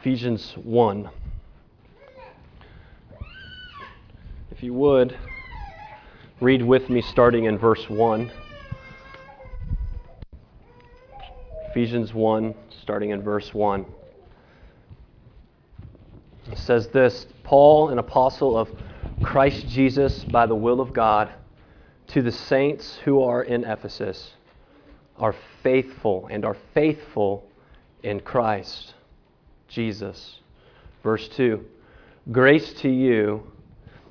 Ephesians 1. If you would, read with me starting in verse 1. Ephesians 1, starting in verse 1. It says this Paul, an apostle of Christ Jesus by the will of God, to the saints who are in Ephesus, are faithful and are faithful in Christ Jesus. Verse 2 Grace to you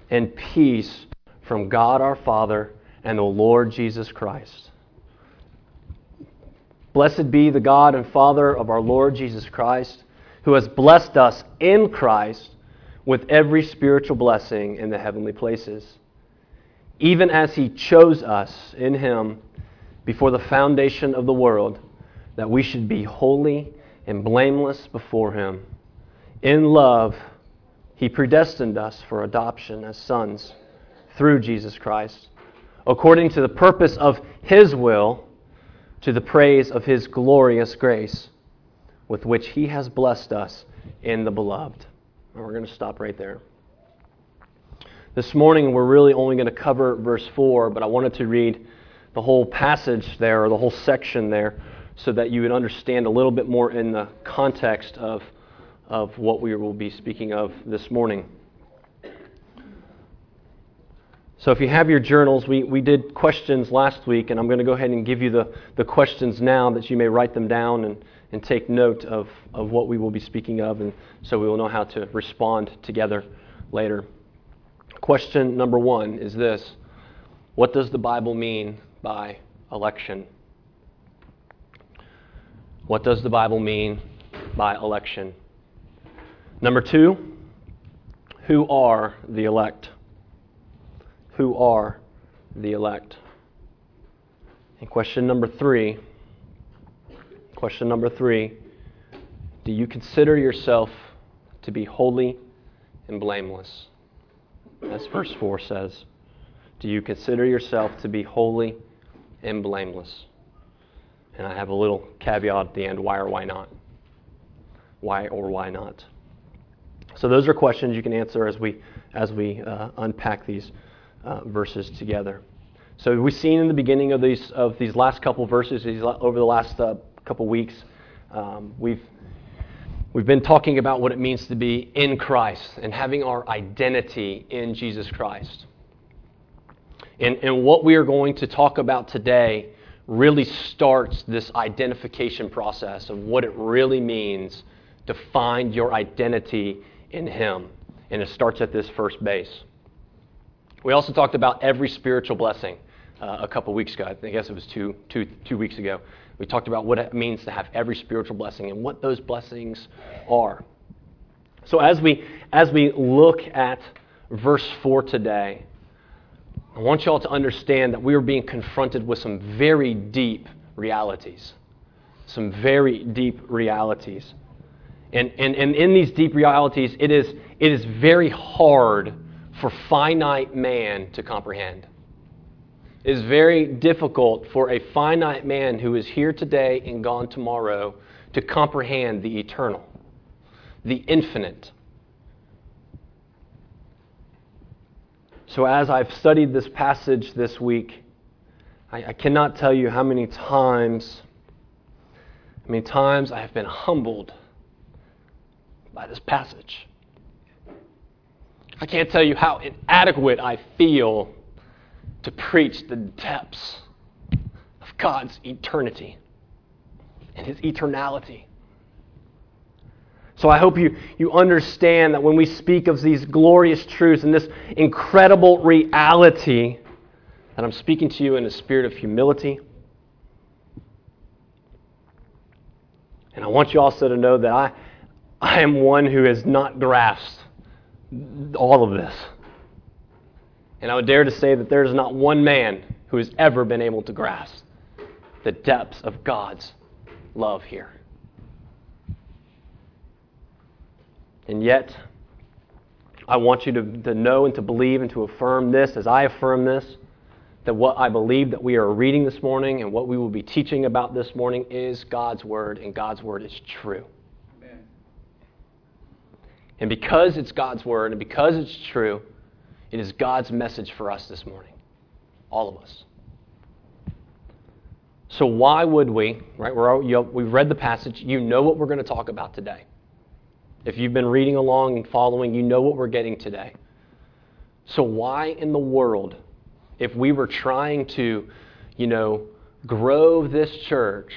and peace from God our Father and the Lord Jesus Christ. Blessed be the God and Father of our Lord Jesus Christ, who has blessed us in Christ with every spiritual blessing in the heavenly places, even as he chose us in him before the foundation of the world, that we should be holy and blameless before him. In love, he predestined us for adoption as sons through Jesus Christ, according to the purpose of his will to the praise of his glorious grace with which he has blessed us in the beloved. And we're going to stop right there. This morning, we're really only going to cover verse 4, but I wanted to read the whole passage there, or the whole section there, so that you would understand a little bit more in the context of, of what we will be speaking of this morning. So if you have your journals, we, we did questions last week, and I'm going to go ahead and give you the, the questions now that you may write them down and, and take note of, of what we will be speaking of, and so we will know how to respond together later. Question number one is this What does the Bible mean by election? What does the Bible mean by election? Number two, who are the elect? who are the elect. And question number three question number three do you consider yourself to be holy and blameless? As verse 4 says. Do you consider yourself to be holy and blameless? And I have a little caveat at the end why or why not? Why or why not? So those are questions you can answer as we as we uh, unpack these uh, verses together. So we've seen in the beginning of these of these last couple verses these, over the last uh, couple weeks, um, we've we've been talking about what it means to be in Christ and having our identity in Jesus Christ. And, and what we are going to talk about today really starts this identification process of what it really means to find your identity in Him. And it starts at this first base. We also talked about every spiritual blessing uh, a couple weeks ago. I guess it was two, two, two weeks ago. We talked about what it means to have every spiritual blessing and what those blessings are. So as we as we look at verse 4 today, I want you all to understand that we are being confronted with some very deep realities. Some very deep realities. And, and, and in these deep realities, it is, it is very hard for finite man to comprehend. It is very difficult for a finite man who is here today and gone tomorrow to comprehend the eternal, the infinite. So, as I've studied this passage this week, I, I cannot tell you how many times, how many times I have been humbled by this passage. I can't tell you how inadequate I feel to preach the depths of God's eternity and His eternality. So I hope you, you understand that when we speak of these glorious truths and this incredible reality, that I'm speaking to you in a spirit of humility. And I want you also to know that I, I am one who has not grasped all of this. And I would dare to say that there is not one man who has ever been able to grasp the depths of God's love here. And yet, I want you to, to know and to believe and to affirm this as I affirm this that what I believe that we are reading this morning and what we will be teaching about this morning is God's Word, and God's Word is true. Amen. And because it's God's word and because it's true, it is God's message for us this morning. All of us. So, why would we, right? We're, you know, we've read the passage. You know what we're going to talk about today. If you've been reading along and following, you know what we're getting today. So, why in the world, if we were trying to, you know, grow this church,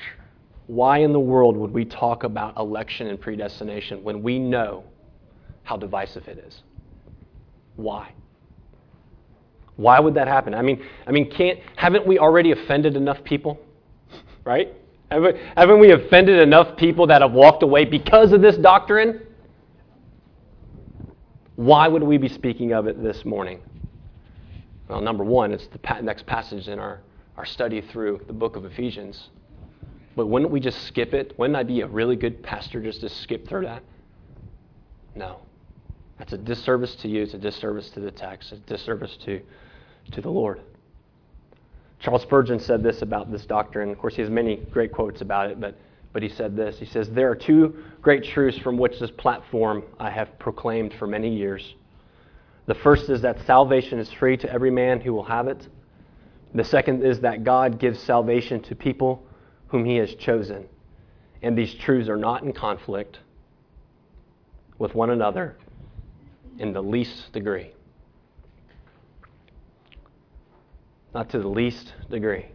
why in the world would we talk about election and predestination when we know how divisive it is? Why? Why would that happen? I mean, I mean, can't haven't we already offended enough people? Right? Haven't we offended enough people that have walked away because of this doctrine? Why would we be speaking of it this morning? Well, number one, it's the next passage in our, our study through the book of Ephesians. But wouldn't we just skip it? Wouldn't I be a really good pastor just to skip through that? No. That's a disservice to you. It's a disservice to the text. It's a disservice to, to the Lord. Charles Spurgeon said this about this doctrine. Of course, he has many great quotes about it, but, but he said this. He says, There are two great truths from which this platform I have proclaimed for many years. The first is that salvation is free to every man who will have it. The second is that God gives salvation to people whom he has chosen. And these truths are not in conflict with one another in the least degree. Not to the least degree.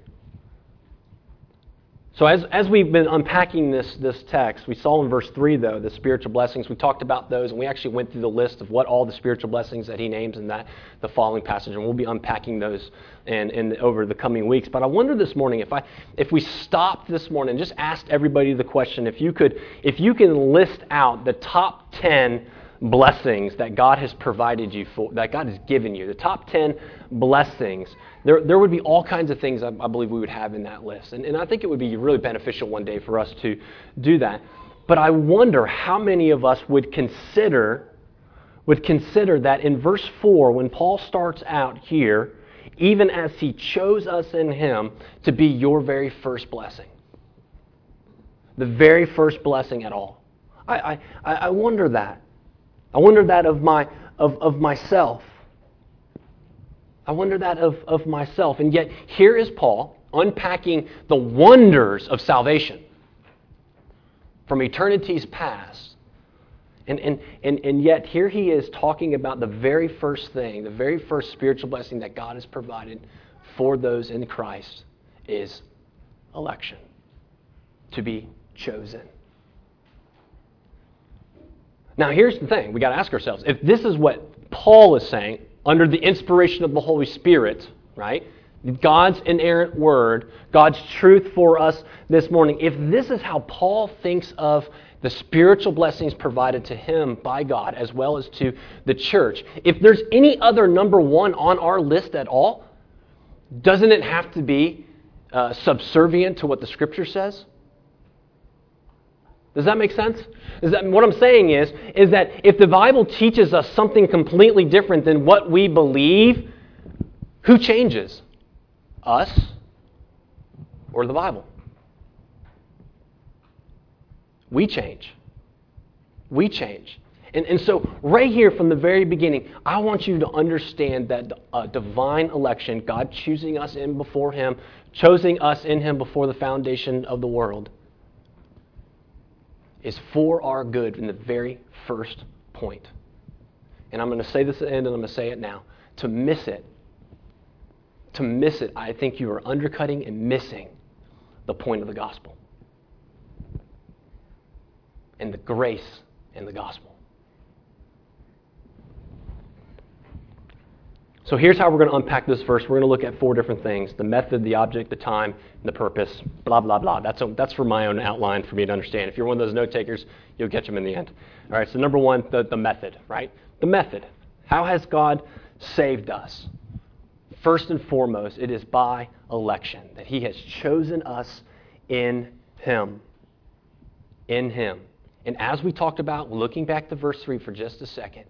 So, as, as we've been unpacking this, this text, we saw in verse 3, though, the spiritual blessings. We talked about those, and we actually went through the list of what all the spiritual blessings that he names in that the following passage, and we'll be unpacking those in, in, over the coming weeks. But I wonder this morning if, I, if we stopped this morning and just asked everybody the question if you, could, if you can list out the top 10 blessings that God has provided you for, that God has given you, the top 10 blessings, there, there would be all kinds of things I, I believe we would have in that list. And, and I think it would be really beneficial one day for us to do that. But I wonder how many of us would consider would consider that in verse 4 when Paul starts out here even as he chose us in him to be your very first blessing. The very first blessing at all. I, I, I wonder that I wonder that of, my, of, of myself. I wonder that of, of myself. And yet, here is Paul unpacking the wonders of salvation from eternity's past. And, and, and, and yet, here he is talking about the very first thing, the very first spiritual blessing that God has provided for those in Christ is election, to be chosen. Now, here's the thing we got to ask ourselves if this is what Paul is saying under the inspiration of the Holy Spirit, right? God's inerrant word, God's truth for us this morning. If this is how Paul thinks of the spiritual blessings provided to him by God as well as to the church, if there's any other number one on our list at all, doesn't it have to be uh, subservient to what the scripture says? Does that make sense? Is that, what I'm saying is, is that if the Bible teaches us something completely different than what we believe, who changes? Us or the Bible? We change. We change. And, and so, right here from the very beginning, I want you to understand that uh, divine election, God choosing us in before Him, choosing us in Him before the foundation of the world, is for our good from the very first point. And I'm going to say this at the end and I'm going to say it now. To miss it, to miss it, I think you are undercutting and missing the point of the gospel and the grace in the gospel. So here's how we're going to unpack this verse. We're going to look at four different things the method, the object, the time, and the purpose, blah, blah, blah. That's, a, that's for my own outline for me to understand. If you're one of those note takers, you'll catch them in the end. All right, so number one, the, the method, right? The method. How has God saved us? First and foremost, it is by election, that He has chosen us in Him. In Him. And as we talked about, looking back to verse 3 for just a second,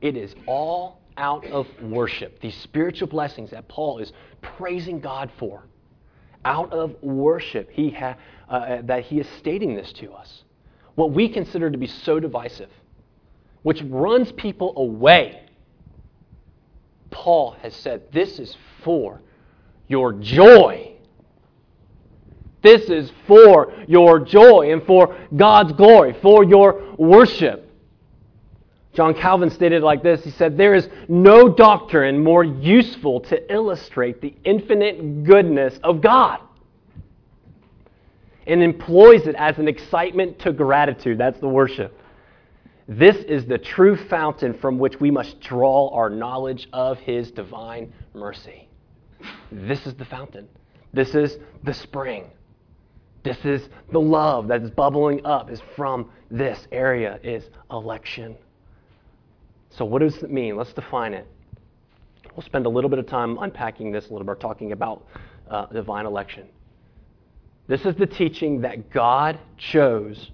it is all out of worship. These spiritual blessings that Paul is praising God for. Out of worship, he ha- uh, that he is stating this to us. What we consider to be so divisive which runs people away. Paul has said, This is for your joy. This is for your joy and for God's glory, for your worship. John Calvin stated like this He said, There is no doctrine more useful to illustrate the infinite goodness of God. And employs it as an excitement to gratitude. That's the worship. This is the true fountain from which we must draw our knowledge of His divine mercy. This is the fountain. This is the spring. This is the love that is bubbling up is from this area is election. So what does it mean? Let's define it. We'll spend a little bit of time unpacking this a little bit, talking about uh, divine election. This is the teaching that God chose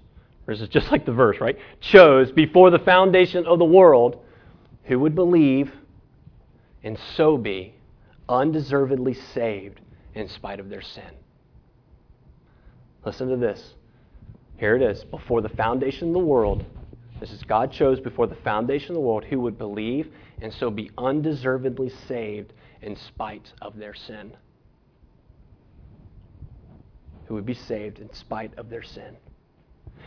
this is just like the verse, right? Chose before the foundation of the world who would believe and so be undeservedly saved in spite of their sin. Listen to this. Here it is. Before the foundation of the world, this is God chose before the foundation of the world who would believe and so be undeservedly saved in spite of their sin. Who would be saved in spite of their sin.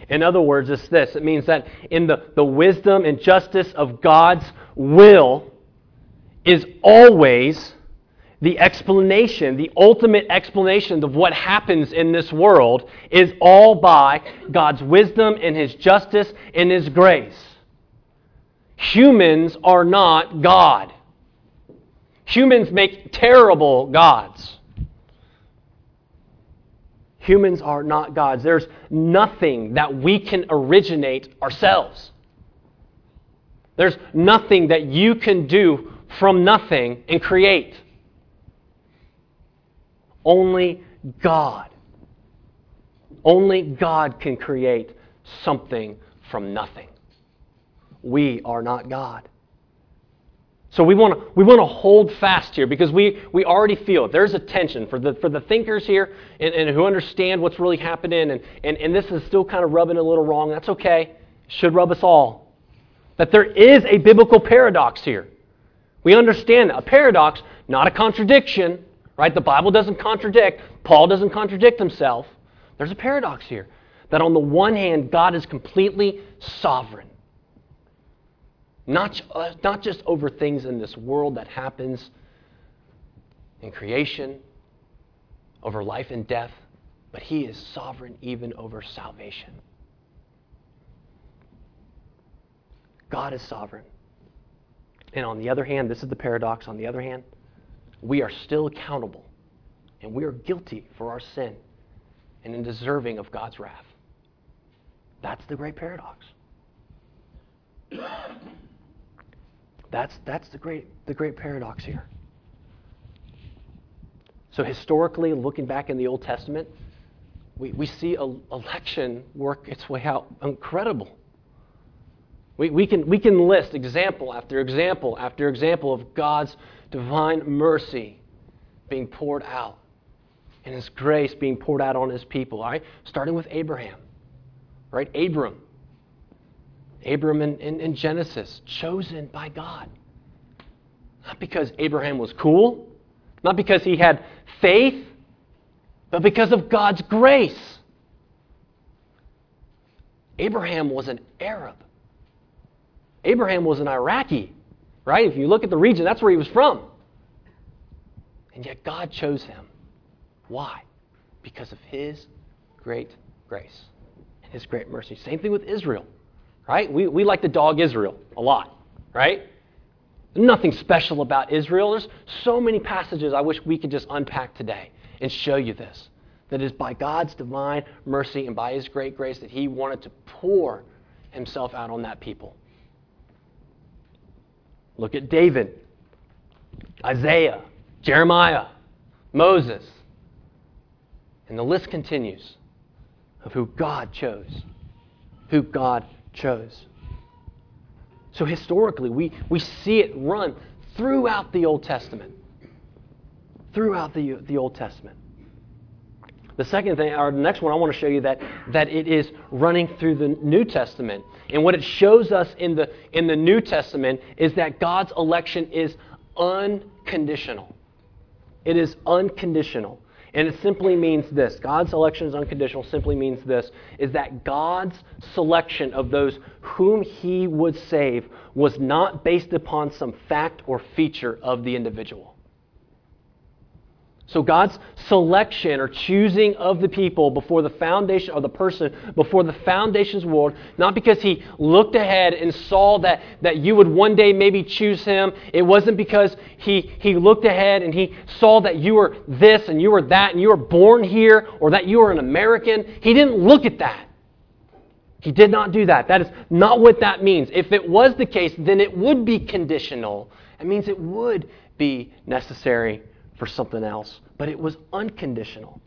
In other words, it's this it means that in the, the wisdom and justice of God's will is always the explanation, the ultimate explanation of what happens in this world is all by God's wisdom and His justice and His grace. Humans are not God. Humans make terrible gods. Humans are not gods. There's nothing that we can originate ourselves. There's nothing that you can do from nothing and create. Only God. Only God can create something from nothing. We are not God. So we want to we want to hold fast here because we, we already feel it. There's a tension for the for the thinkers here and, and who understand what's really happening and, and, and this is still kind of rubbing a little wrong. That's okay. Should rub us all. That there is a biblical paradox here. We understand that. A paradox, not a contradiction, right? The Bible doesn't contradict. Paul doesn't contradict himself. There's a paradox here. That on the one hand, God is completely sovereign. Not, uh, not just over things in this world that happens in creation, over life and death, but He is sovereign even over salvation. God is sovereign. And on the other hand, this is the paradox. On the other hand, we are still accountable and we are guilty for our sin and deserving of God's wrath. That's the great paradox. That's, that's the, great, the great paradox here. So, historically, looking back in the Old Testament, we, we see election work its way out. Incredible. We, we, can, we can list example after example after example of God's divine mercy being poured out and His grace being poured out on His people. All right? Starting with Abraham, right? Abram Abram in, in, in Genesis, chosen by God. Not because Abraham was cool, not because he had faith, but because of God's grace. Abraham was an Arab. Abraham was an Iraqi, right? If you look at the region, that's where he was from. And yet God chose him. Why? Because of his great grace and his great mercy. Same thing with Israel right? We, we like to dog Israel a lot, right? Nothing special about Israel. There's so many passages I wish we could just unpack today and show you this. That is by God's divine mercy and by His great grace that He wanted to pour Himself out on that people. Look at David, Isaiah, Jeremiah, Moses. And the list continues of who God chose, who God chose. So historically, we, we see it run throughout the Old Testament. Throughout the, the Old Testament. The second thing, or the next one, I want to show you that, that it is running through the New Testament. And what it shows us in the, in the New Testament is that God's election is unconditional. It is unconditional. And it simply means this God's election is unconditional, simply means this is that God's selection of those whom he would save was not based upon some fact or feature of the individual. So God's selection or choosing of the people before the foundation or the person before the foundations world, not because he looked ahead and saw that, that you would one day maybe choose him. It wasn't because he, he looked ahead and he saw that you were this and you were that and you were born here or that you were an American. He didn't look at that. He did not do that. That is not what that means. If it was the case, then it would be conditional. It means it would be necessary for something else, but it was unconditional.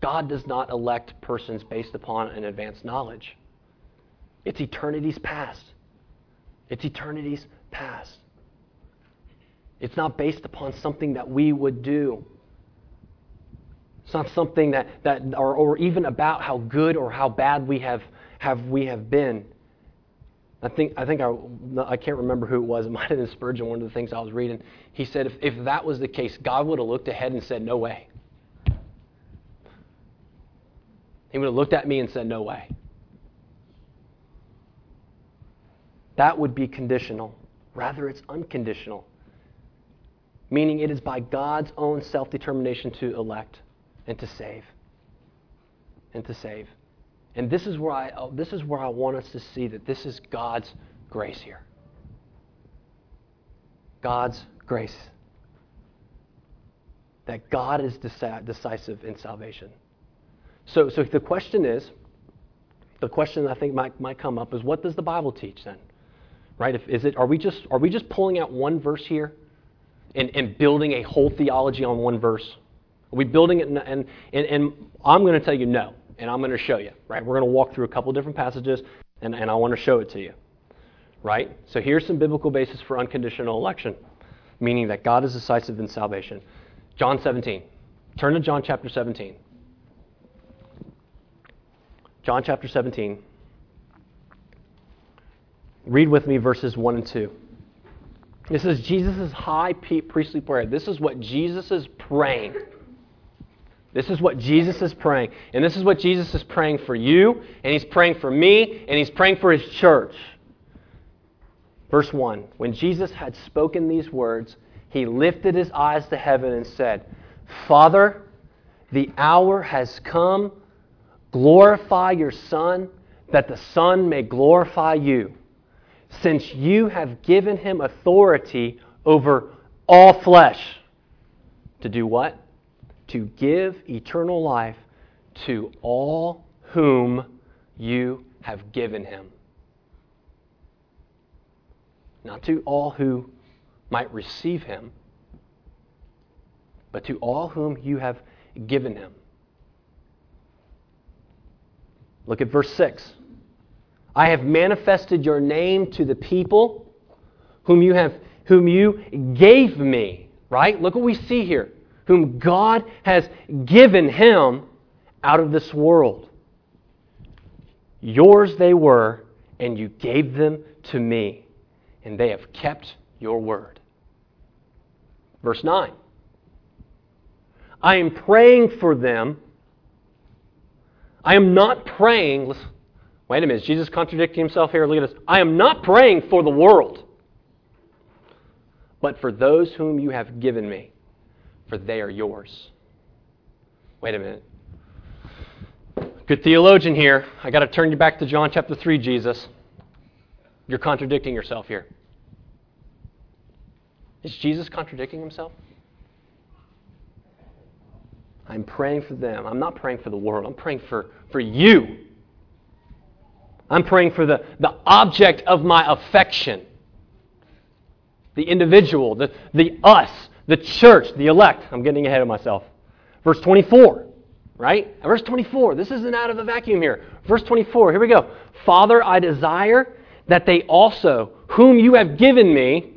God does not elect persons based upon an advanced knowledge. It's eternity's past. It's eternity's past. It's not based upon something that we would do. It's not something that, that or, or even about how good or how bad we have, have we have been. I think I think I, I can't remember who it was. It might have been Spurgeon. One of the things I was reading, he said if, if that was the case, God would have looked ahead and said, "No way." He would have looked at me and said, "No way." That would be conditional. Rather, it's unconditional, meaning it is by God's own self-determination to elect and to save. And to save. And this is where I oh, this is where I want us to see that this is God's grace here. God's grace. That God is decisive in salvation. So, so the question is, the question I think might, might come up is, what does the Bible teach then? Right? If, is it, are, we just, are we just pulling out one verse here and, and building a whole theology on one verse? Are we building it? And, and, and I'm going to tell you no and I'm going to show you, right? We're going to walk through a couple different passages, and, and I want to show it to you, right? So here's some biblical basis for unconditional election, meaning that God is decisive in salvation. John 17. Turn to John chapter 17. John chapter 17. Read with me verses 1 and 2. This is Jesus' high priestly prayer. This is what Jesus is praying. This is what Jesus is praying. And this is what Jesus is praying for you, and he's praying for me, and he's praying for his church. Verse 1 When Jesus had spoken these words, he lifted his eyes to heaven and said, Father, the hour has come. Glorify your Son, that the Son may glorify you, since you have given him authority over all flesh. To do what? To give eternal life to all whom you have given him. Not to all who might receive him, but to all whom you have given him. Look at verse 6. I have manifested your name to the people whom you have whom you gave me. Right? Look what we see here whom God has given him out of this world. Yours they were, and you gave them to me, and they have kept your word. Verse 9 I am praying for them. I am not praying. Wait a minute, Jesus contradicting himself here? Look at this. I am not praying for the world, but for those whom you have given me for they are yours. Wait a minute. Good theologian here. I got to turn you back to John chapter 3, Jesus. You're contradicting yourself here. Is Jesus contradicting himself? I'm praying for them. I'm not praying for the world. I'm praying for, for you. I'm praying for the, the object of my affection, the individual, the, the us, the church, the elect. I'm getting ahead of myself. Verse 24, right? Verse 24. This isn't out of a vacuum here. Verse 24. Here we go. Father, I desire that they also, whom you have given me,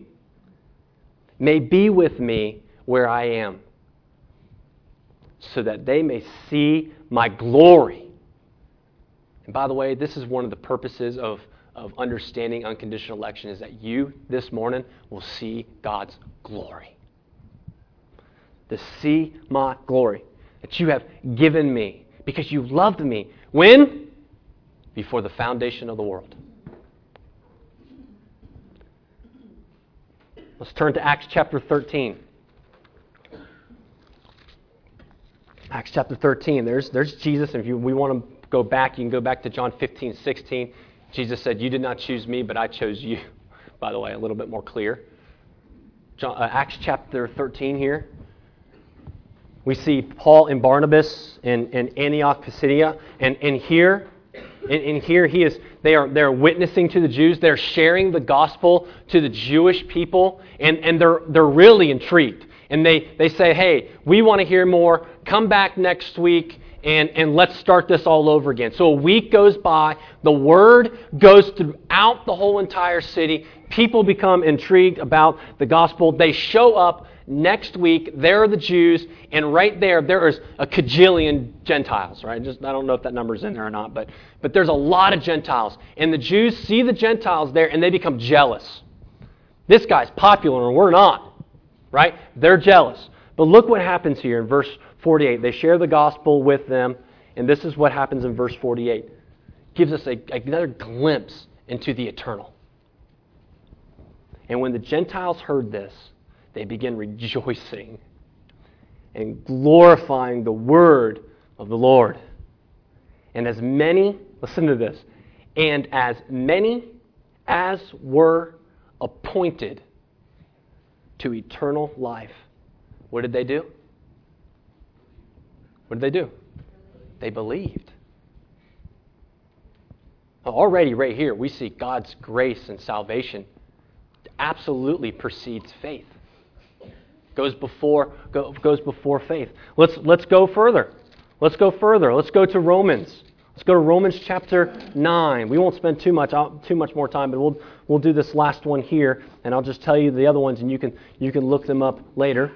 may be with me where I am, so that they may see my glory. And by the way, this is one of the purposes of, of understanding unconditional election is that you this morning will see God's glory. To see my glory that you have given me because you loved me. When? Before the foundation of the world. Let's turn to Acts chapter 13. Acts chapter 13. There's, there's Jesus. And if you, we want to go back, you can go back to John 15, 16. Jesus said, You did not choose me, but I chose you. By the way, a little bit more clear. John, uh, Acts chapter 13 here. We see Paul and Barnabas in, in Antioch, Pisidia. And, and here, and, and here he is, they are they're witnessing to the Jews. They're sharing the gospel to the Jewish people, and, and they're, they're really intrigued. And they, they say, hey, we want to hear more. Come back next week and, and let's start this all over again. So a week goes by, the word goes throughout the whole entire city. People become intrigued about the gospel. They show up next week. There are the Jews, and right there, there is a cajillion Gentiles, right? Just I don't know if that number's in there or not, but but there's a lot of Gentiles. And the Jews see the Gentiles there and they become jealous. This guy's popular and we're not. Right? They're jealous. But look what happens here in verse 48. They share the gospel with them, and this is what happens in verse 48. Gives us a, another glimpse into the eternal. And when the Gentiles heard this, they begin rejoicing and glorifying the word of the Lord. And as many, listen to this, and as many as were appointed to eternal life, what did they do? What did they do? They believed. Already, right here, we see God's grace and salvation absolutely precedes faith. Goes before, go, goes before faith. Let's, let's go further. Let's go further. Let's go to Romans. Let's go to Romans chapter 9. We won't spend too much, uh, too much more time, but we'll, we'll do this last one here, and I'll just tell you the other ones, and you can, you can look them up later.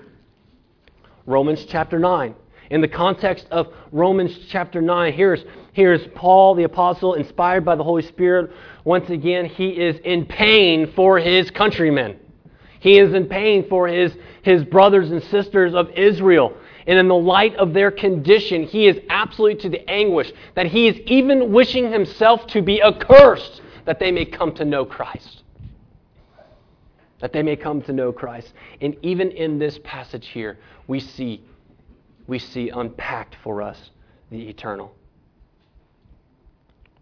Romans chapter 9. In the context of Romans chapter 9, here's, here's Paul, the apostle, inspired by the Holy Spirit. Once again, he is in pain for his countrymen. He is in pain for his, his brothers and sisters of Israel. And in the light of their condition, he is absolutely to the anguish that he is even wishing himself to be accursed that they may come to know Christ. That they may come to know Christ. And even in this passage here, we see, we see unpacked for us the eternal.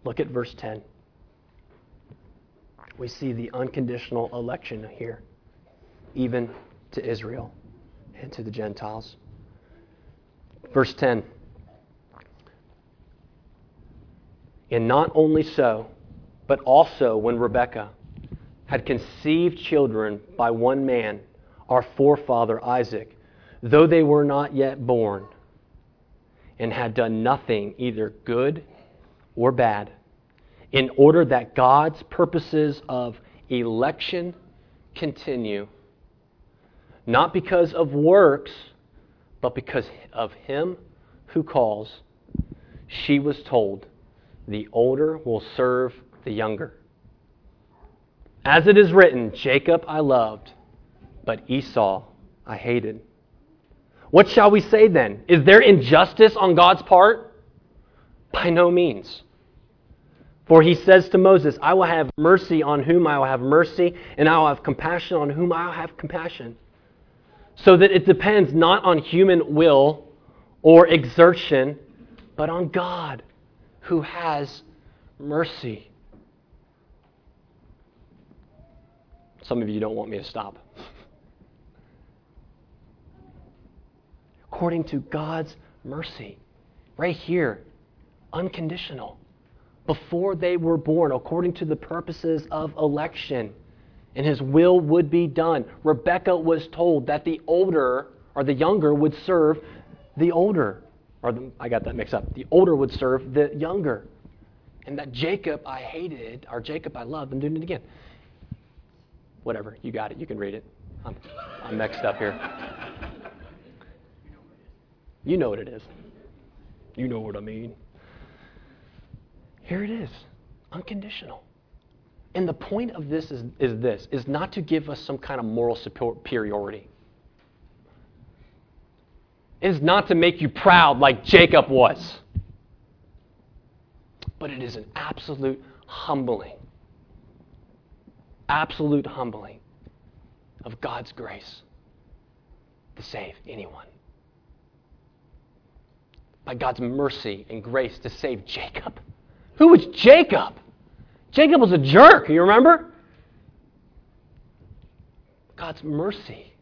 Look at verse 10. We see the unconditional election here, even to Israel and to the Gentiles. Verse 10. And not only so, but also when Rebekah had conceived children by one man, our forefather Isaac, though they were not yet born, and had done nothing either good or bad, in order that God's purposes of election continue, not because of works, but because of him who calls, she was told, The older will serve the younger. As it is written, Jacob I loved, but Esau I hated. What shall we say then? Is there injustice on God's part? By no means. For he says to Moses, I will have mercy on whom I will have mercy, and I will have compassion on whom I will have compassion so that it depends not on human will or exertion, but on God who has mercy. Some of you don't want me to stop. According to God's mercy, right here, unconditional. Before they were born, according to the purposes of election and his will would be done. Rebecca was told that the older or the younger would serve the older. Or the, I got that mixed up. The older would serve the younger. And that Jacob I hated, or Jacob I loved, I'm doing it again. Whatever, you got it. You can read it. I'm, I'm mixed up here. You know what it is. You know what I mean. Here it is unconditional. And the point of this is, is this is not to give us some kind of moral superiority. It is not to make you proud like Jacob was. But it is an absolute humbling. Absolute humbling of God's grace to save anyone. By God's mercy and grace to save Jacob. Who was Jacob? Jacob was a jerk, you remember? God's mercy,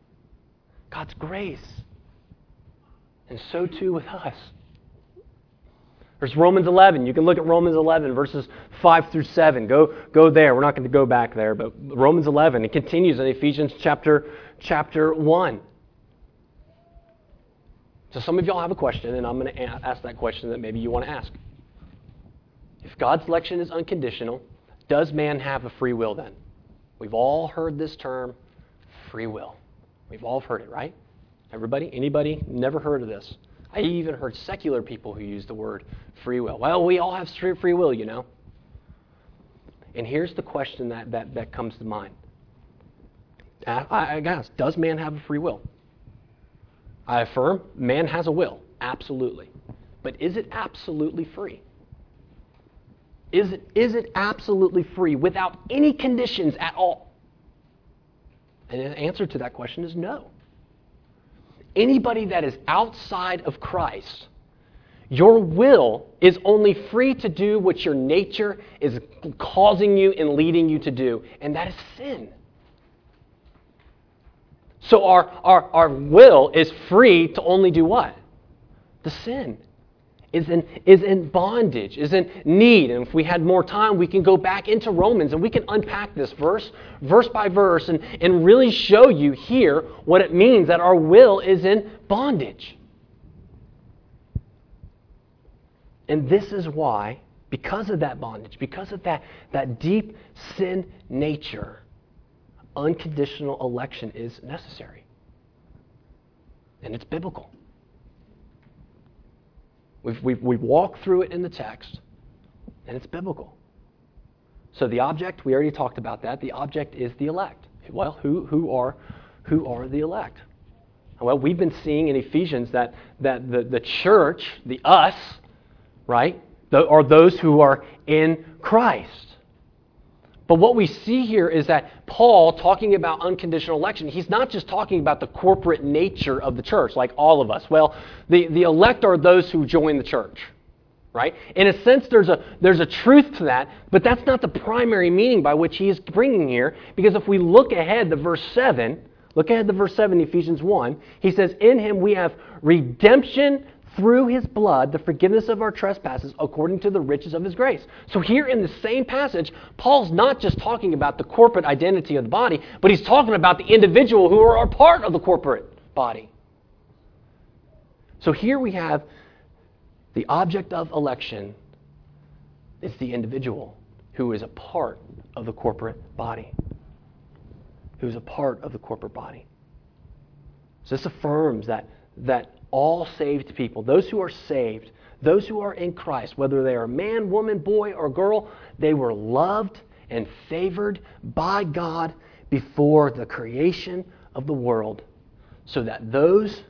God's grace. And so too with us. There's Romans 11. You can look at Romans 11, verses 5 through 7. Go, go there. We're not going to go back there, but Romans 11. It continues in Ephesians chapter, chapter 1. So some of y'all have a question, and I'm going to ask that question that maybe you want to ask. If God's election is unconditional, does man have a free will then? We've all heard this term, free will. We've all heard it, right? Everybody? Anybody? Never heard of this. I even heard secular people who use the word free will. Well, we all have free will, you know. And here's the question that, that, that comes to mind. I, I guess, does man have a free will? I affirm, man has a will, absolutely. But is it absolutely free? Is it, is it absolutely free without any conditions at all? And the answer to that question is no. Anybody that is outside of Christ, your will is only free to do what your nature is causing you and leading you to do, and that is sin. So our, our, our will is free to only do what? The sin is in, is in bondage, is in need. And if we had more time, we can go back into Romans and we can unpack this verse, verse by verse, and, and really show you here what it means that our will is in bondage. And this is why, because of that bondage, because of that, that deep sin nature, unconditional election is necessary. And it's biblical. We've, we've, we've walked through it in the text, and it's biblical. So the object, we already talked about that. The object is the elect. Well, who, who, are, who are the elect? Well, we've been seeing in Ephesians that, that the, the church, the us, right, are those who are in Christ. But what we see here is that Paul, talking about unconditional election, he's not just talking about the corporate nature of the church, like all of us. Well, the, the elect are those who join the church, right? In a sense, there's a, there's a truth to that, but that's not the primary meaning by which he is bringing here, because if we look ahead to verse 7, look ahead to verse 7, Ephesians 1, he says, In him we have redemption through his blood the forgiveness of our trespasses according to the riches of his grace. So, here in the same passage, Paul's not just talking about the corporate identity of the body, but he's talking about the individual who are part of the corporate body. So, here we have the object of election is the individual who is a part of the corporate body. Who is a part of the corporate body. So, this affirms that, that all saved people, those who are saved, those who are in Christ, whether they are man, woman, boy, or girl, they were loved and favored by God before the creation of the world, so that those,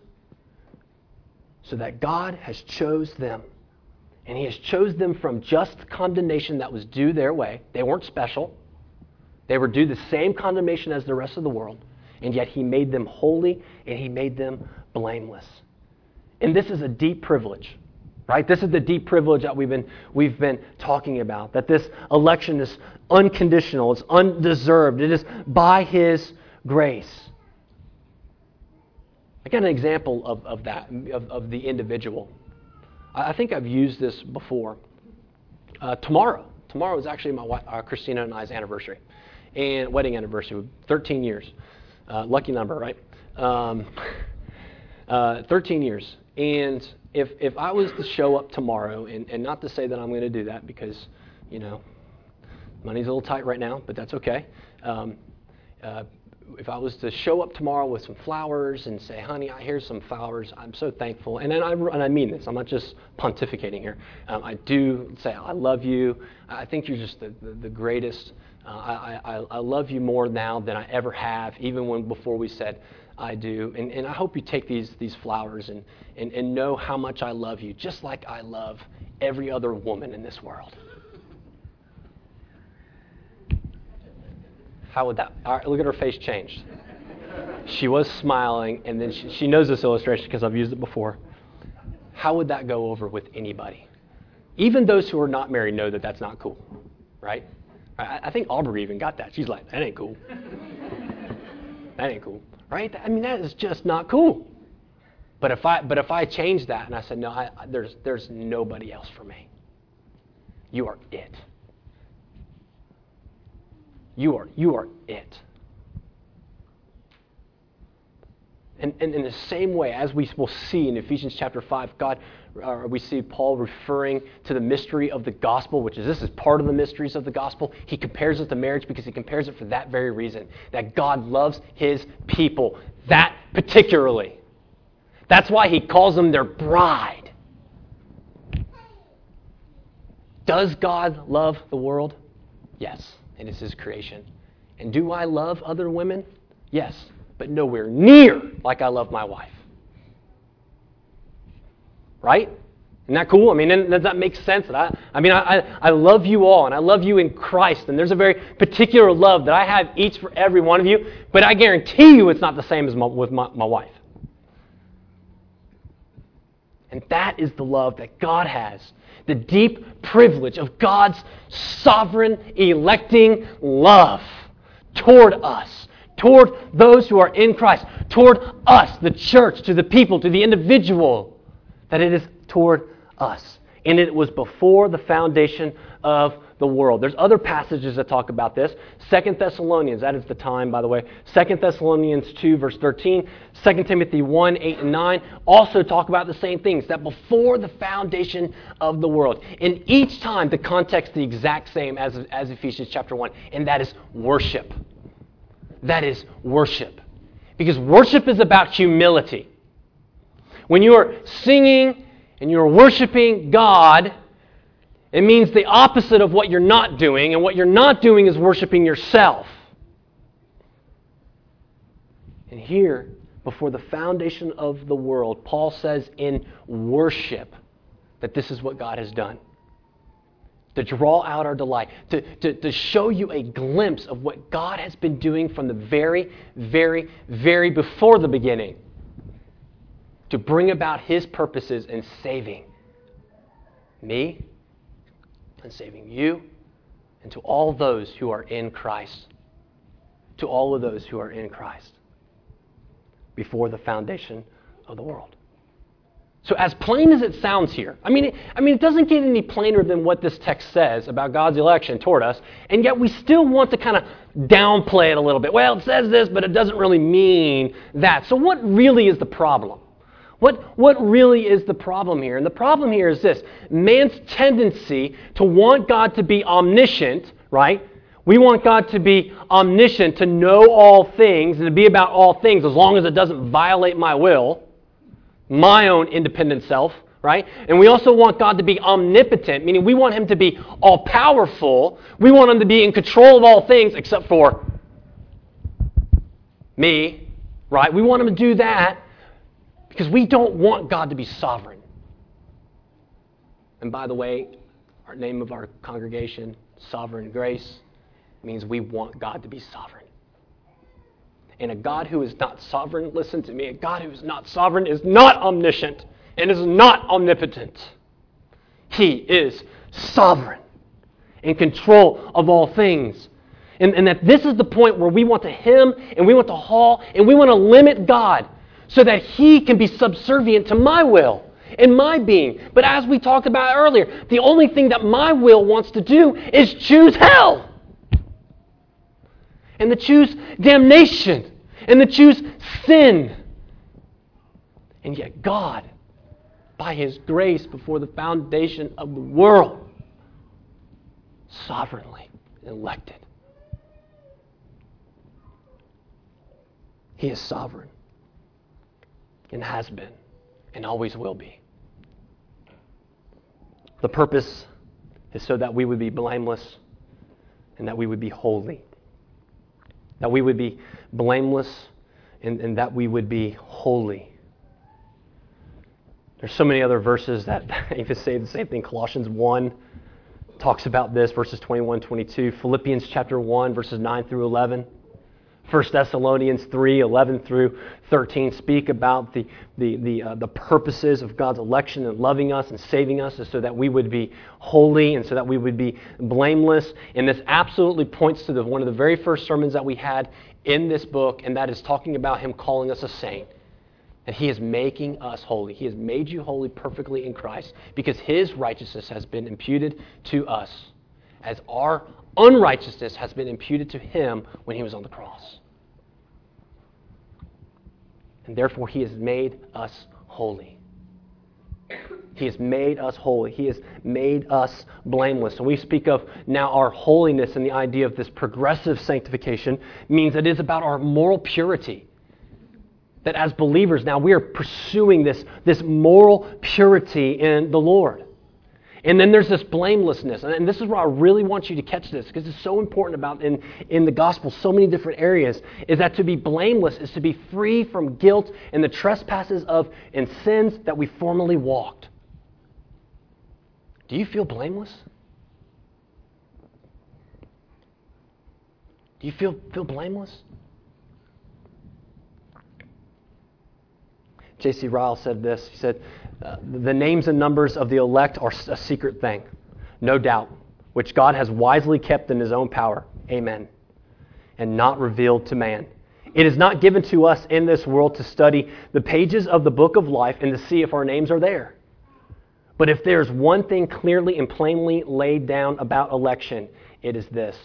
so that God has chose them. And he has chose them from just condemnation that was due their way. They weren't special. They were due the same condemnation as the rest of the world. And yet he made them holy and he made them blameless. And this is a deep privilege, right? This is the deep privilege that we've been, we've been talking about. That this election is unconditional, it's undeserved, it is by His grace. I got an example of, of that, of, of the individual. I, think I've used this before. Uh, tomorrow, tomorrow is actually my wife, uh, Christina and I's anniversary, and wedding anniversary, 13 years. Uh, lucky number, right? Um, uh, 13 years. And if, if I was to show up tomorrow, and, and not to say that I'm going to do that because, you know, money's a little tight right now, but that's okay. Um, uh, if I was to show up tomorrow with some flowers and say, honey, I here's some flowers, I'm so thankful. And, I, and I mean this, I'm not just pontificating here. Um, I do say, I love you. I think you're just the, the, the greatest. Uh, I, I, I love you more now than I ever have, even when before we said, I do. And, and I hope you take these, these flowers and, and, and know how much I love you, just like I love every other woman in this world. How would that? All right, look at her face changed. She was smiling, and then she, she knows this illustration because I've used it before. How would that go over with anybody? Even those who are not married know that that's not cool, right? I, I think Aubrey even got that. She's like, that ain't cool. that ain't cool, right? I mean, that is just not cool. But if I, but if I change that and I said, no, I, there's, there's nobody else for me. You are it. You are, you are it. And, and in the same way, as we will see in Ephesians chapter 5, God, uh, we see Paul referring to the mystery of the gospel, which is this is part of the mysteries of the gospel. He compares it to marriage because he compares it for that very reason that God loves his people, that particularly. That's why he calls them their bride. Does God love the world? Yes and it's His creation. And do I love other women? Yes, but nowhere near like I love my wife. Right? Isn't that cool? I mean, does that make sense? That I, I mean, I, I love you all, and I love you in Christ, and there's a very particular love that I have each for every one of you, but I guarantee you it's not the same as my, with my, my wife. And that is the love that God has the deep privilege of God's sovereign electing love toward us, toward those who are in Christ, toward us, the church, to the people, to the individual, that it is toward us. And it was before the foundation of the world. There's other passages that talk about this. Second Thessalonians, that is the time, by the way. Second Thessalonians 2, verse 13. 2 Timothy 1, 8, and 9 also talk about the same things, that before the foundation of the world. And each time, the context is the exact same as, as Ephesians chapter 1, and that is worship. That is worship. Because worship is about humility. When you are singing and you're worshiping God, it means the opposite of what you're not doing, and what you're not doing is worshiping yourself. And here, before the foundation of the world, Paul says in worship that this is what God has done. To draw out our delight, to, to, to show you a glimpse of what God has been doing from the very, very, very before the beginning, to bring about his purposes in saving me and saving you and to all those who are in Christ. To all of those who are in Christ before the foundation of the world. So, as plain as it sounds here, I mean, it, I mean, it doesn't get any plainer than what this text says about God's election toward us, and yet we still want to kind of downplay it a little bit. Well, it says this, but it doesn't really mean that. So, what really is the problem? What, what really is the problem here? And the problem here is this man's tendency to want God to be omniscient, right? We want God to be omniscient, to know all things, and to be about all things as long as it doesn't violate my will, my own independent self, right? And we also want God to be omnipotent, meaning we want Him to be all powerful. We want Him to be in control of all things except for me, right? We want Him to do that. Because we don't want God to be sovereign. And by the way, our name of our congregation, Sovereign Grace, means we want God to be sovereign. And a God who is not sovereign, listen to me, a God who is not sovereign is not omniscient and is not omnipotent. He is sovereign, in control of all things. And, and that this is the point where we want to hem and we want to haul and we want to limit God so that He can be subservient to my will and my being. But as we talked about earlier, the only thing that my will wants to do is choose hell and to choose damnation and to choose sin. And yet, God, by His grace before the foundation of the world, sovereignly elected He is sovereign and has been and always will be. The purpose is so that we would be blameless and that we would be holy. That we would be blameless and, and that we would be holy. There's so many other verses that even say the same thing. Colossians 1 talks about this, verses 21, 22. Philippians chapter 1, verses 9 through 11. 1 Thessalonians 3 11 through 13 speak about the, the, the, uh, the purposes of God's election and loving us and saving us so that we would be holy and so that we would be blameless. And this absolutely points to the, one of the very first sermons that we had in this book, and that is talking about Him calling us a saint. And He is making us holy. He has made you holy perfectly in Christ because His righteousness has been imputed to us as our unrighteousness has been imputed to him when he was on the cross. And therefore, he has made us holy. He has made us holy. He has made us blameless. So we speak of now our holiness and the idea of this progressive sanctification means it is about our moral purity. That as believers now we are pursuing this, this moral purity in the Lord. And then there's this blamelessness. And this is where I really want you to catch this because it's so important about in, in the gospel, so many different areas, is that to be blameless is to be free from guilt and the trespasses of and sins that we formerly walked. Do you feel blameless? Do you feel, feel blameless? J.C. Ryle said this. He said, uh, the names and numbers of the elect are a secret thing, no doubt, which God has wisely kept in his own power. Amen. And not revealed to man. It is not given to us in this world to study the pages of the book of life and to see if our names are there. But if there's one thing clearly and plainly laid down about election, it is this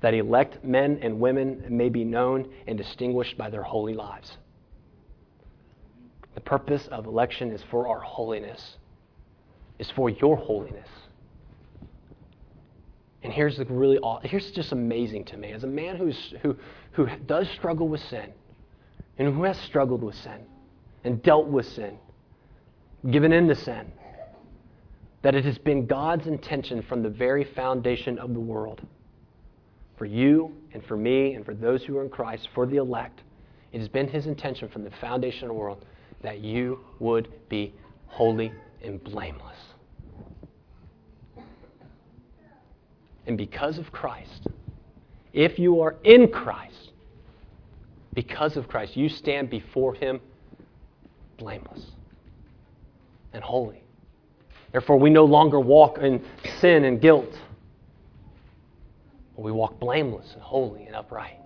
that elect men and women may be known and distinguished by their holy lives. The purpose of election is for our holiness, is for your holiness. And here's the really here's just amazing to me as a man who's who who does struggle with sin and who has struggled with sin and dealt with sin, given in to sin, that it has been God's intention from the very foundation of the world for you and for me and for those who are in Christ, for the elect. It has been His intention from the foundation of the world that you would be holy and blameless. And because of Christ, if you are in Christ, because of Christ, you stand before Him blameless and holy. Therefore, we no longer walk in sin and guilt, but we walk blameless and holy and upright.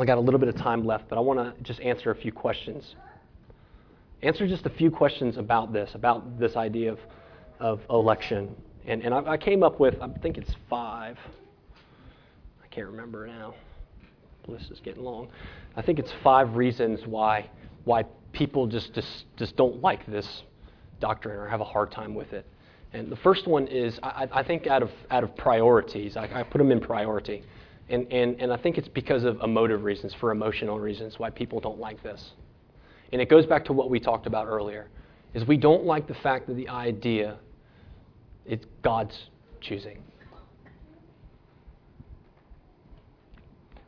I got a little bit of time left, but I want to just answer a few questions. Answer just a few questions about this, about this idea of, of election. And, and I, I came up with, I think it's five. I can't remember now. The list is getting long. I think it's five reasons why, why people just, just, just don't like this doctrine or have a hard time with it. And the first one is, I, I think, out of, out of priorities. I, I put them in priority. And, and, and I think it's because of emotive reasons, for emotional reasons, why people don't like this. And it goes back to what we talked about earlier, is we don't like the fact that the idea it's God's choosing.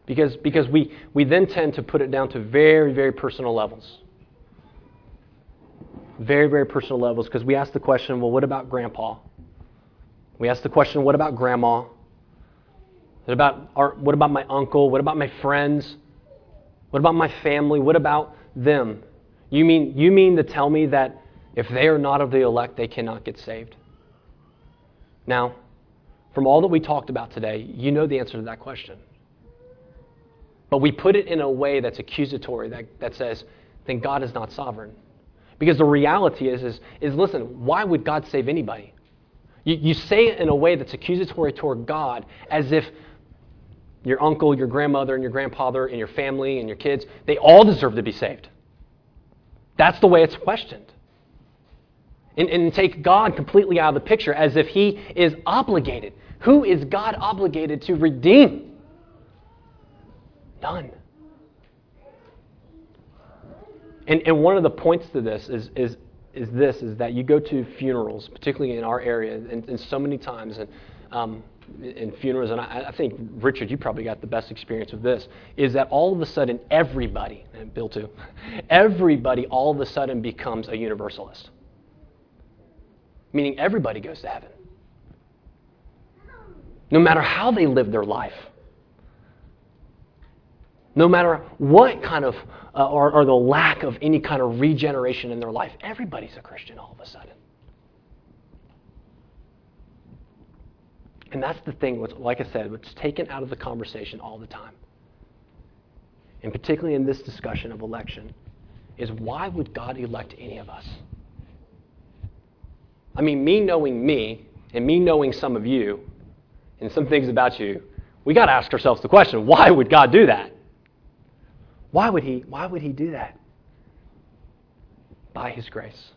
Because, because we, we then tend to put it down to very, very personal levels. Very, very personal levels, because we ask the question, well, what about grandpa? We ask the question, what about grandma? What about, our, what about my uncle? What about my friends? What about my family? What about them? You mean, you mean to tell me that if they are not of the elect, they cannot get saved? Now, from all that we talked about today, you know the answer to that question. But we put it in a way that's accusatory, that, that says, then God is not sovereign. Because the reality is, is, is listen, why would God save anybody? You, you say it in a way that's accusatory toward God as if your uncle, your grandmother, and your grandfather, and your family, and your kids, they all deserve to be saved. That's the way it's questioned. And, and take God completely out of the picture as if He is obligated Who is God obligated to redeem? None. And, and one of the points to this is, is, is this, is that you go to funerals, particularly in our area, and, and so many times, and um, in funerals, and I, I, think, Richard, you probably got the best experience with this, is that all of a sudden everybody, and Bill too, everybody all of a sudden becomes a universalist. Meaning everybody goes to heaven. No matter how they live their life. No matter what kind of, uh, or, or the lack of any kind of regeneration in their life, everybody's a Christian all of a sudden. And that's the thing, which, like I said, what's taken out of the conversation all the time. And particularly in this discussion of election, is why would God elect any of us? I mean, me knowing me, and me knowing some of you, and some things about you, we got to ask ourselves the question why would God do that? Why would He, why would he do that? By His grace.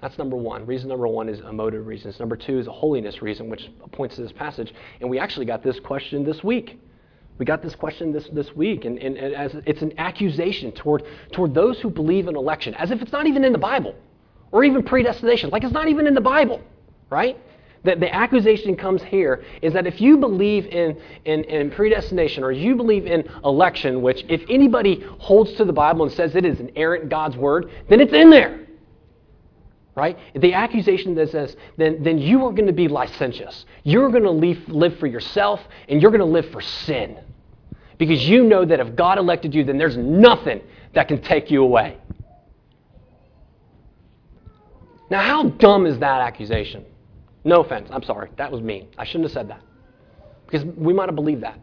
That's number one. Reason number one is emotive reasons. Number two is a holiness reason, which points to this passage. And we actually got this question this week. We got this question this, this week, and, and, and as it's an accusation toward, toward those who believe in election, as if it's not even in the Bible, or even predestination, like it's not even in the Bible, right? That the accusation comes here is that if you believe in, in, in predestination or you believe in election, which if anybody holds to the Bible and says it is an errant God's word, then it's in there right? The accusation that says, then, then you are going to be licentious. You're going to live, for yourself and you're going to live for sin. Because you know that if God elected you, then there's nothing that can take you away. Now, how dumb is that accusation? No offense. I'm sorry. That was mean. I shouldn't have said that. Because we might have believed that.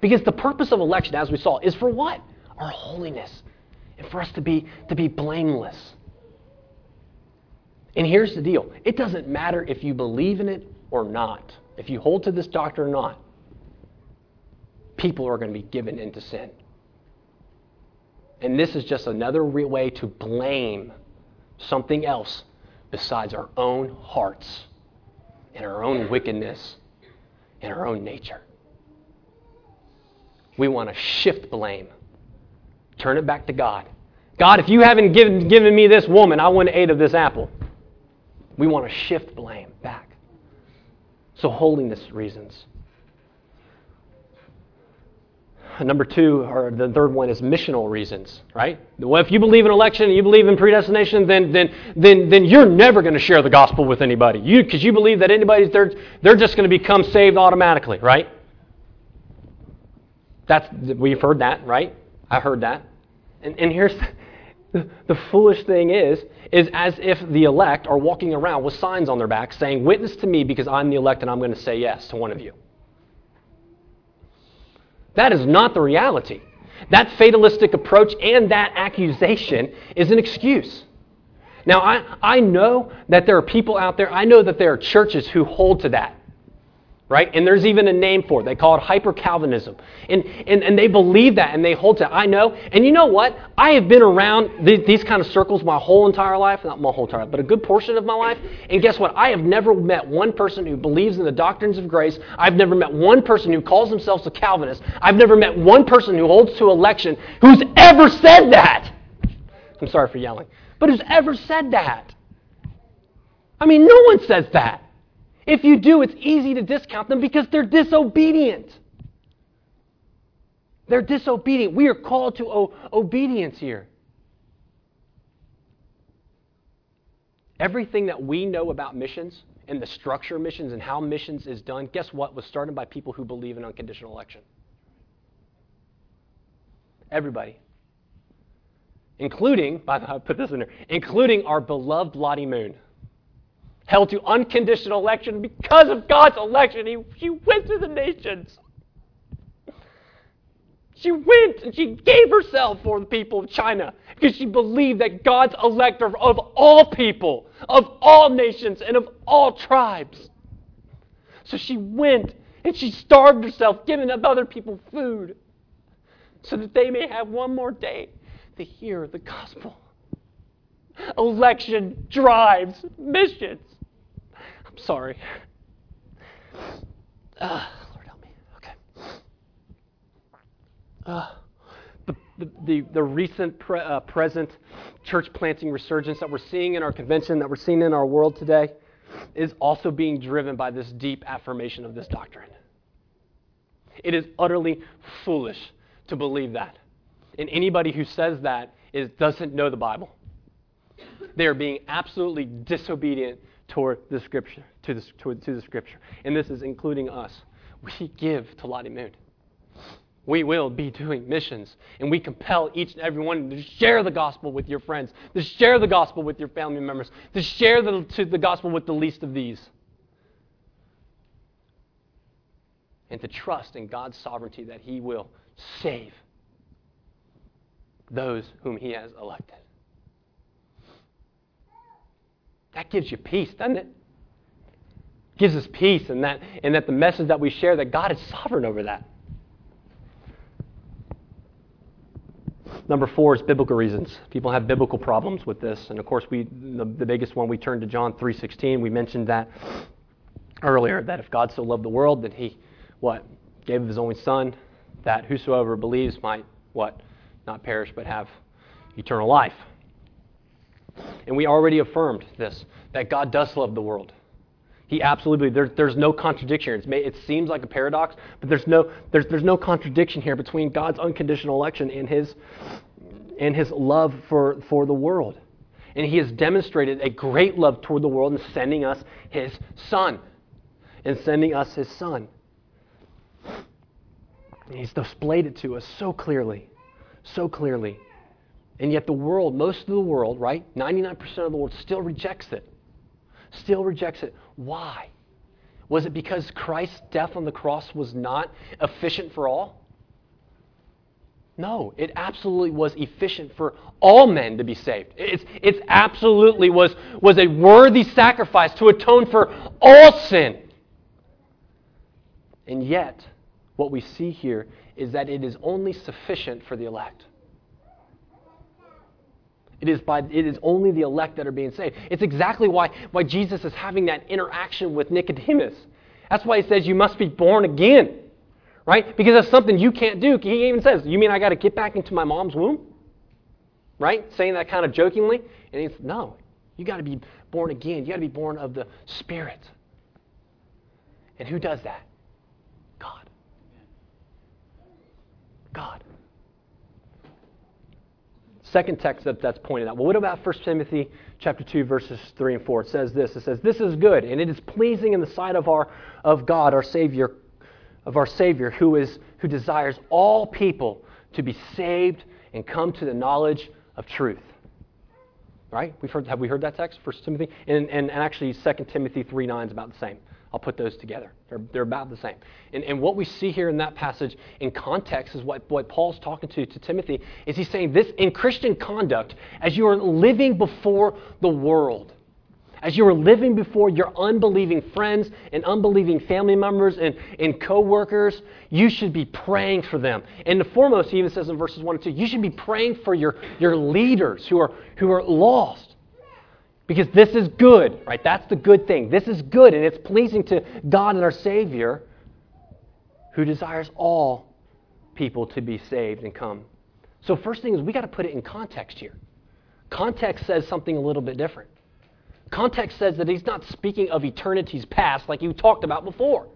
Because the purpose of election, as we saw, is for what? Our holiness. And for us to be, to be blameless. And here's the deal it doesn't matter if you believe in it or not, if you hold to this doctrine or not, people are going to be given into sin. And this is just another way to blame something else besides our own hearts and our own wickedness and our own nature. We want to shift blame, turn it back to God. God, if you haven't given, given me this woman, I wouldn't ate of this apple. We want to shift blame back. So, holiness reasons. Number two, or the third one, is missional reasons, right? Well, if you believe in election you believe in predestination, then, then, then, then you're never going to share the gospel with anybody. You, because you believe that anybody's there, they're just going to become saved automatically, right? That's, we've heard that, right? I heard that. And, and here's, the foolish thing is, is as if the elect are walking around with signs on their back saying, Witness to me because I'm the elect and I'm going to say yes to one of you. That is not the reality. That fatalistic approach and that accusation is an excuse. Now, I, I know that there are people out there, I know that there are churches who hold to that right? And there's even a name for it. They call it hyper Calvinism. And, and, and they believe that and they hold to it. I know. And you know what? I have been around these, these kind of circles my whole entire life. Not my whole entire life, but a good portion of my life. And guess what? I have never met one person who believes in the doctrines of grace. I've never met one person who calls themselves a Calvinist. I've never met one person who holds to election who's ever said that. I'm sorry for yelling. But who's ever said that? I mean, no one says that. If you do, it's easy to discount them because they're disobedient. They're disobedient. We are called to o- obedience here. Everything that we know about missions and the structure of missions and how missions is done, guess what? Was started by people who believe in unconditional election. Everybody. Including, by the way, I put this in there, including our beloved Lottie Moon held to unconditional election because of God's election. He, she went to the nations. She went and she gave herself for the people of China because she believed that God's elector of all people, of all nations, and of all tribes. So she went and she starved herself, giving up other people food so that they may have one more day to hear the gospel. Election drives missions. I'm sorry. Uh, Lord help me. Okay. Uh, the, the, the, recent pre, uh, present church planting resurgence that we're seeing in our convention, that we're seeing in our world today, is also being driven by this deep affirmation of this doctrine. It is utterly foolish to believe that. And anybody who says that is, doesn't know the Bible. They are being absolutely disobedient toward the scripture, to the, to, to the scripture. And this is including us. We give to Lottie Moon. We will be doing missions, and we compel each and every one to share the gospel with your friends, to share the gospel with your family members, to share the, to the gospel with the least of these, and to trust in God's sovereignty that He will save those whom He has elected. That gives you peace, doesn't it? Gives us peace, and that, and that the message that we share that God is sovereign over that. Number four is biblical reasons. People have biblical problems with this, and of course, we the, the biggest one we turn to John three sixteen. We mentioned that earlier. That if God so loved the world, that He what gave His only Son, that whosoever believes might what not perish but have eternal life. And we already affirmed this that God does love the world. He absolutely, there, there's no contradiction here. It seems like a paradox, but there's no, there's, there's no contradiction here between God's unconditional election and his, and his love for, for the world. And he has demonstrated a great love toward the world in sending us his son. In sending us his son. And he's displayed it to us so clearly. So clearly. And yet the world, most of the world, right? 99% of the world still rejects it still rejects it. Why? Was it because Christ's death on the cross was not efficient for all? No, it absolutely was efficient for all men to be saved. It's, it's absolutely was, was a worthy sacrifice to atone for all sin. And yet, what we see here is that it is only sufficient for the elect. It is, by, it is only the elect that are being saved. It's exactly why, why Jesus is having that interaction with Nicodemus. That's why he says you must be born again, right? Because that's something you can't do. He even says, You mean I got to get back into my mom's womb? Right? Saying that kind of jokingly. And he's, No, you got to be born again. You got to be born of the Spirit. And who does that? God. God second text that, that's pointed out. Well, what about 1 Timothy chapter 2, verses 3 and 4? It says this. It says, This is good, and it is pleasing in the sight of our of God, our Savior, of our Savior, who is who desires all people to be saved and come to the knowledge of truth. Right? We've heard, have we heard that text, 1 Timothy? And, and, and actually 2 Timothy 3 9 is about the same. I'll put those together. They're, they're about the same. And, and what we see here in that passage in context is what, what Paul's talking to, to Timothy is he's saying this in Christian conduct, as you are living before the world, as you are living before your unbelieving friends and unbelieving family members and, and co-workers, you should be praying for them. And the foremost, he even says in verses 1 and 2, you should be praying for your, your leaders who are, who are lost. Because this is good, right? That's the good thing. This is good, and it's pleasing to God and our Savior who desires all people to be saved and come. So, first thing is we got to put it in context here. Context says something a little bit different. Context says that he's not speaking of eternity's past like you talked about before.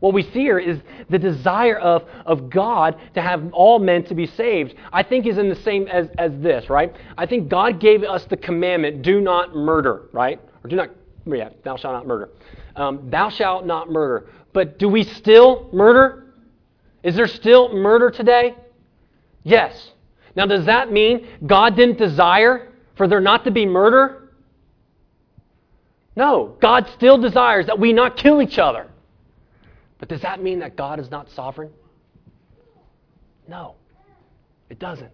What we see here is the desire of, of God to have all men to be saved. I think is in the same as, as this, right? I think God gave us the commandment, do not murder, right? Or do not, yeah, thou shalt not murder. Um, thou shalt not murder. But do we still murder? Is there still murder today? Yes. Now, does that mean God didn't desire for there not to be murder? No. God still desires that we not kill each other. But does that mean that God is not sovereign? No, it doesn't.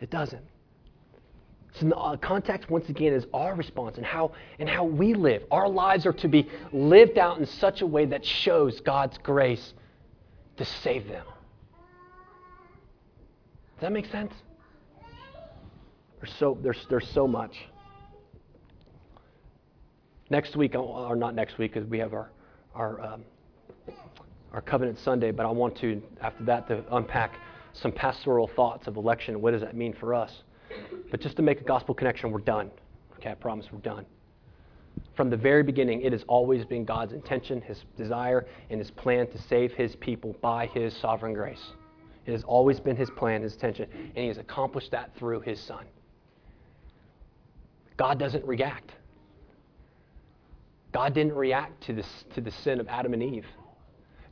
It doesn't. So the uh, context, once again, is our response and how, and how we live. Our lives are to be lived out in such a way that shows God's grace to save them. Does that make sense? There's so, there's, there's so much. Next week, or not next week, because we have our our, um, our Covenant Sunday, but I want to, after that, to unpack some pastoral thoughts of election. What does that mean for us? But just to make a gospel connection, we're done. Okay, I promise we're done. From the very beginning, it has always been God's intention, His desire, and His plan to save His people by His sovereign grace. It has always been His plan, His intention, and He has accomplished that through His Son. God doesn't react. God didn't react to, this, to the sin of Adam and Eve.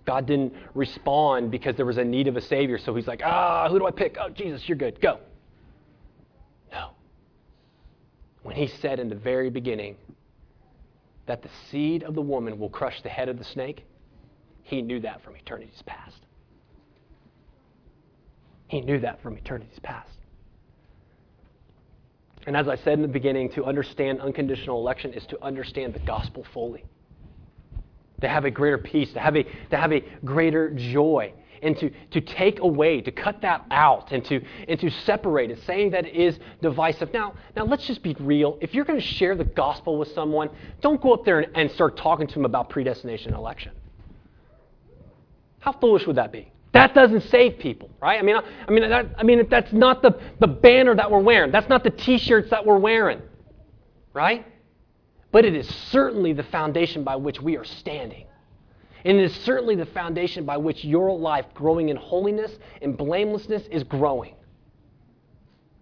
God didn't respond because there was a need of a Savior. So He's like, ah, who do I pick? Oh, Jesus, you're good. Go. No. When He said in the very beginning that the seed of the woman will crush the head of the snake, He knew that from eternity's past. He knew that from eternity's past. And as I said in the beginning, to understand unconditional election is to understand the gospel fully. To have a greater peace, to have a, to have a greater joy, and to, to take away, to cut that out, and to, and to separate it, saying that it is divisive. Now, now let's just be real. If you're going to share the gospel with someone, don't go up there and, and start talking to them about predestination and election. How foolish would that be? That doesn't save people, right? I mean, I, I mean, that, I mean, that's not the, the banner that we're wearing. That's not the T-shirts that we're wearing, right? But it is certainly the foundation by which we are standing. And it is certainly the foundation by which your life, growing in holiness and blamelessness, is growing.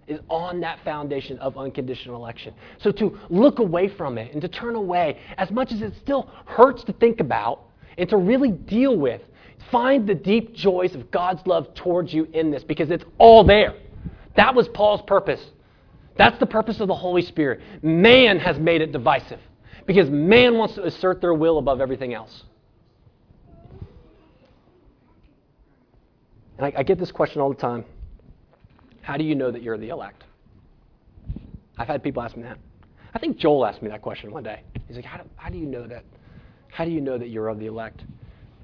Is on that foundation of unconditional election. So to look away from it and to turn away, as much as it still hurts to think about and to really deal with, Find the deep joys of God's love towards you in this because it's all there. That was Paul's purpose. That's the purpose of the Holy Spirit. Man has made it divisive because man wants to assert their will above everything else. And I, I get this question all the time How do you know that you're the elect? I've had people ask me that. I think Joel asked me that question one day. He's like, How do, how do you know that? How do you know that you're of the elect?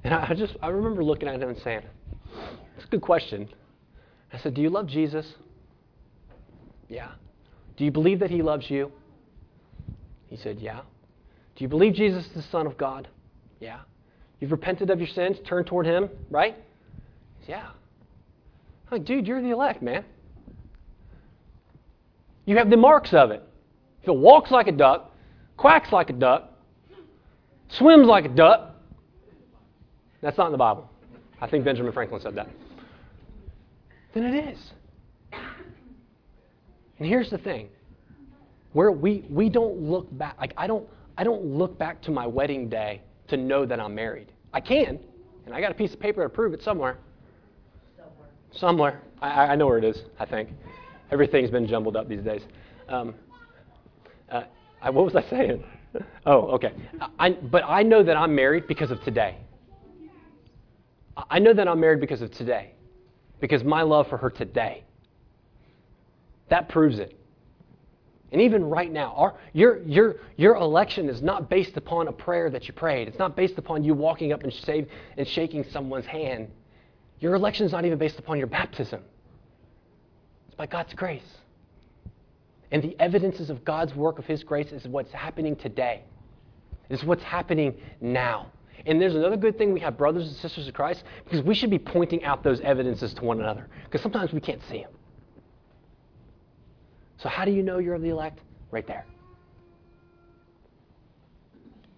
And I just, I remember looking at him and saying, It's a good question. I said, Do you love Jesus? Yeah. Do you believe that he loves you? He said, Yeah. Do you believe Jesus is the Son of God? Yeah. You've repented of your sins, turned toward him, right? Said, yeah. I'm like, dude, you're the elect, man. You have the marks of it. If it walks like a duck, quacks like a duck, swims like a duck, that's not in the Bible. I think Benjamin Franklin said that. Then it is. And here's the thing. Where we, we don't look back like I don't I don't look back to my wedding day to know that I'm married. I can, and I got a piece of paper to prove it somewhere. Somewhere. Somewhere. I, I know where it is, I think. Everything's been jumbled up these days. Um, uh, I, what was I saying? oh, okay. I, but I know that I'm married because of today. I know that I'm married because of today, because my love for her today. That proves it. And even right now, our, your, your, your election is not based upon a prayer that you prayed. It's not based upon you walking up and, save, and shaking someone's hand. Your election is not even based upon your baptism. It's by God's grace. And the evidences of God's work of His grace is what's happening today. It's what's happening now. And there's another good thing we have brothers and sisters of Christ because we should be pointing out those evidences to one another because sometimes we can't see them. So, how do you know you're of the elect? Right there.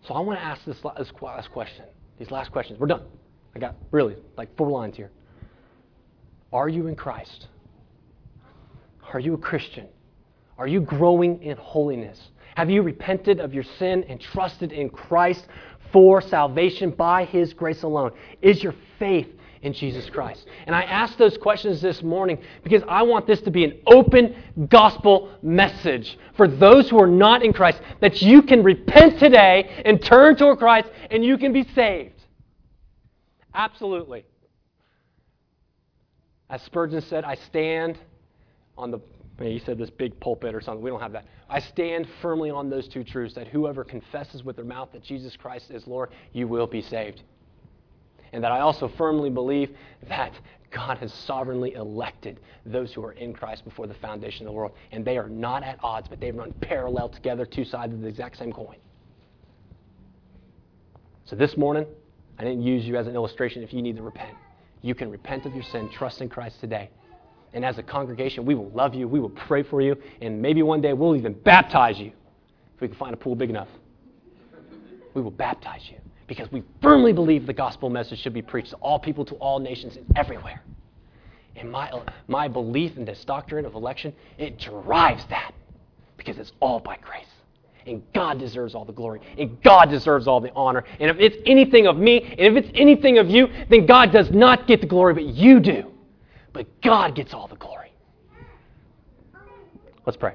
So, I want to ask this last question, these last questions. We're done. I got really like four lines here. Are you in Christ? Are you a Christian? Are you growing in holiness? Have you repented of your sin and trusted in Christ for salvation by His grace alone? Is your faith in Jesus Christ? And I ask those questions this morning because I want this to be an open gospel message for those who are not in Christ that you can repent today and turn toward Christ and you can be saved. Absolutely. As Spurgeon said, I stand on the he said this big pulpit or something. We don't have that. I stand firmly on those two truths that whoever confesses with their mouth that Jesus Christ is Lord, you will be saved. And that I also firmly believe that God has sovereignly elected those who are in Christ before the foundation of the world. And they are not at odds, but they run parallel together, two sides of the exact same coin. So this morning, I didn't use you as an illustration if you need to repent. You can repent of your sin, trust in Christ today. And as a congregation, we will love you, we will pray for you, and maybe one day we'll even baptize you if we can find a pool big enough. We will baptize you because we firmly believe the gospel message should be preached to all people, to all nations, and everywhere. And my, my belief in this doctrine of election, it drives that because it's all by grace. And God deserves all the glory. And God deserves all the honor. And if it's anything of me, and if it's anything of you, then God does not get the glory, but you do. But God gets all the glory. Let's pray.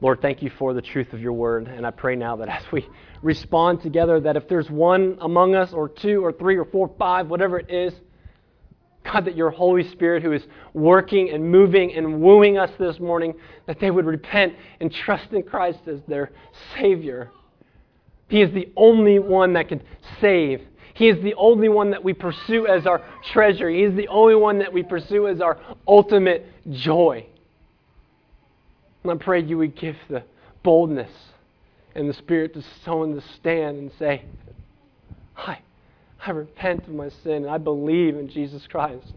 Lord, thank you for the truth of your word. And I pray now that as we respond together, that if there's one among us, or two, or three, or four, five, whatever it is, God, that your Holy Spirit, who is working and moving and wooing us this morning, that they would repent and trust in Christ as their Savior. He is the only one that can save. He is the only one that we pursue as our treasure. He is the only one that we pursue as our ultimate joy. And I pray you would give the boldness and the Spirit to someone to stand and say, Hi. I repent of my sin and I believe in Jesus Christ.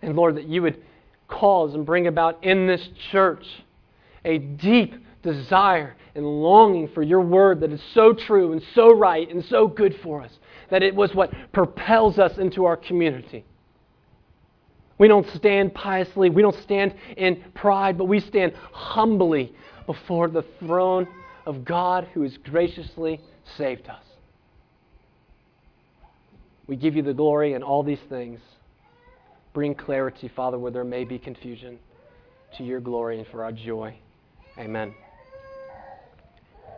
And Lord, that you would cause and bring about in this church a deep desire and longing for your word that is so true and so right and so good for us, that it was what propels us into our community. We don't stand piously, we don't stand in pride, but we stand humbly before the throne of God who has graciously saved us. We give you the glory in all these things. Bring clarity, Father, where there may be confusion, to your glory and for our joy. Amen.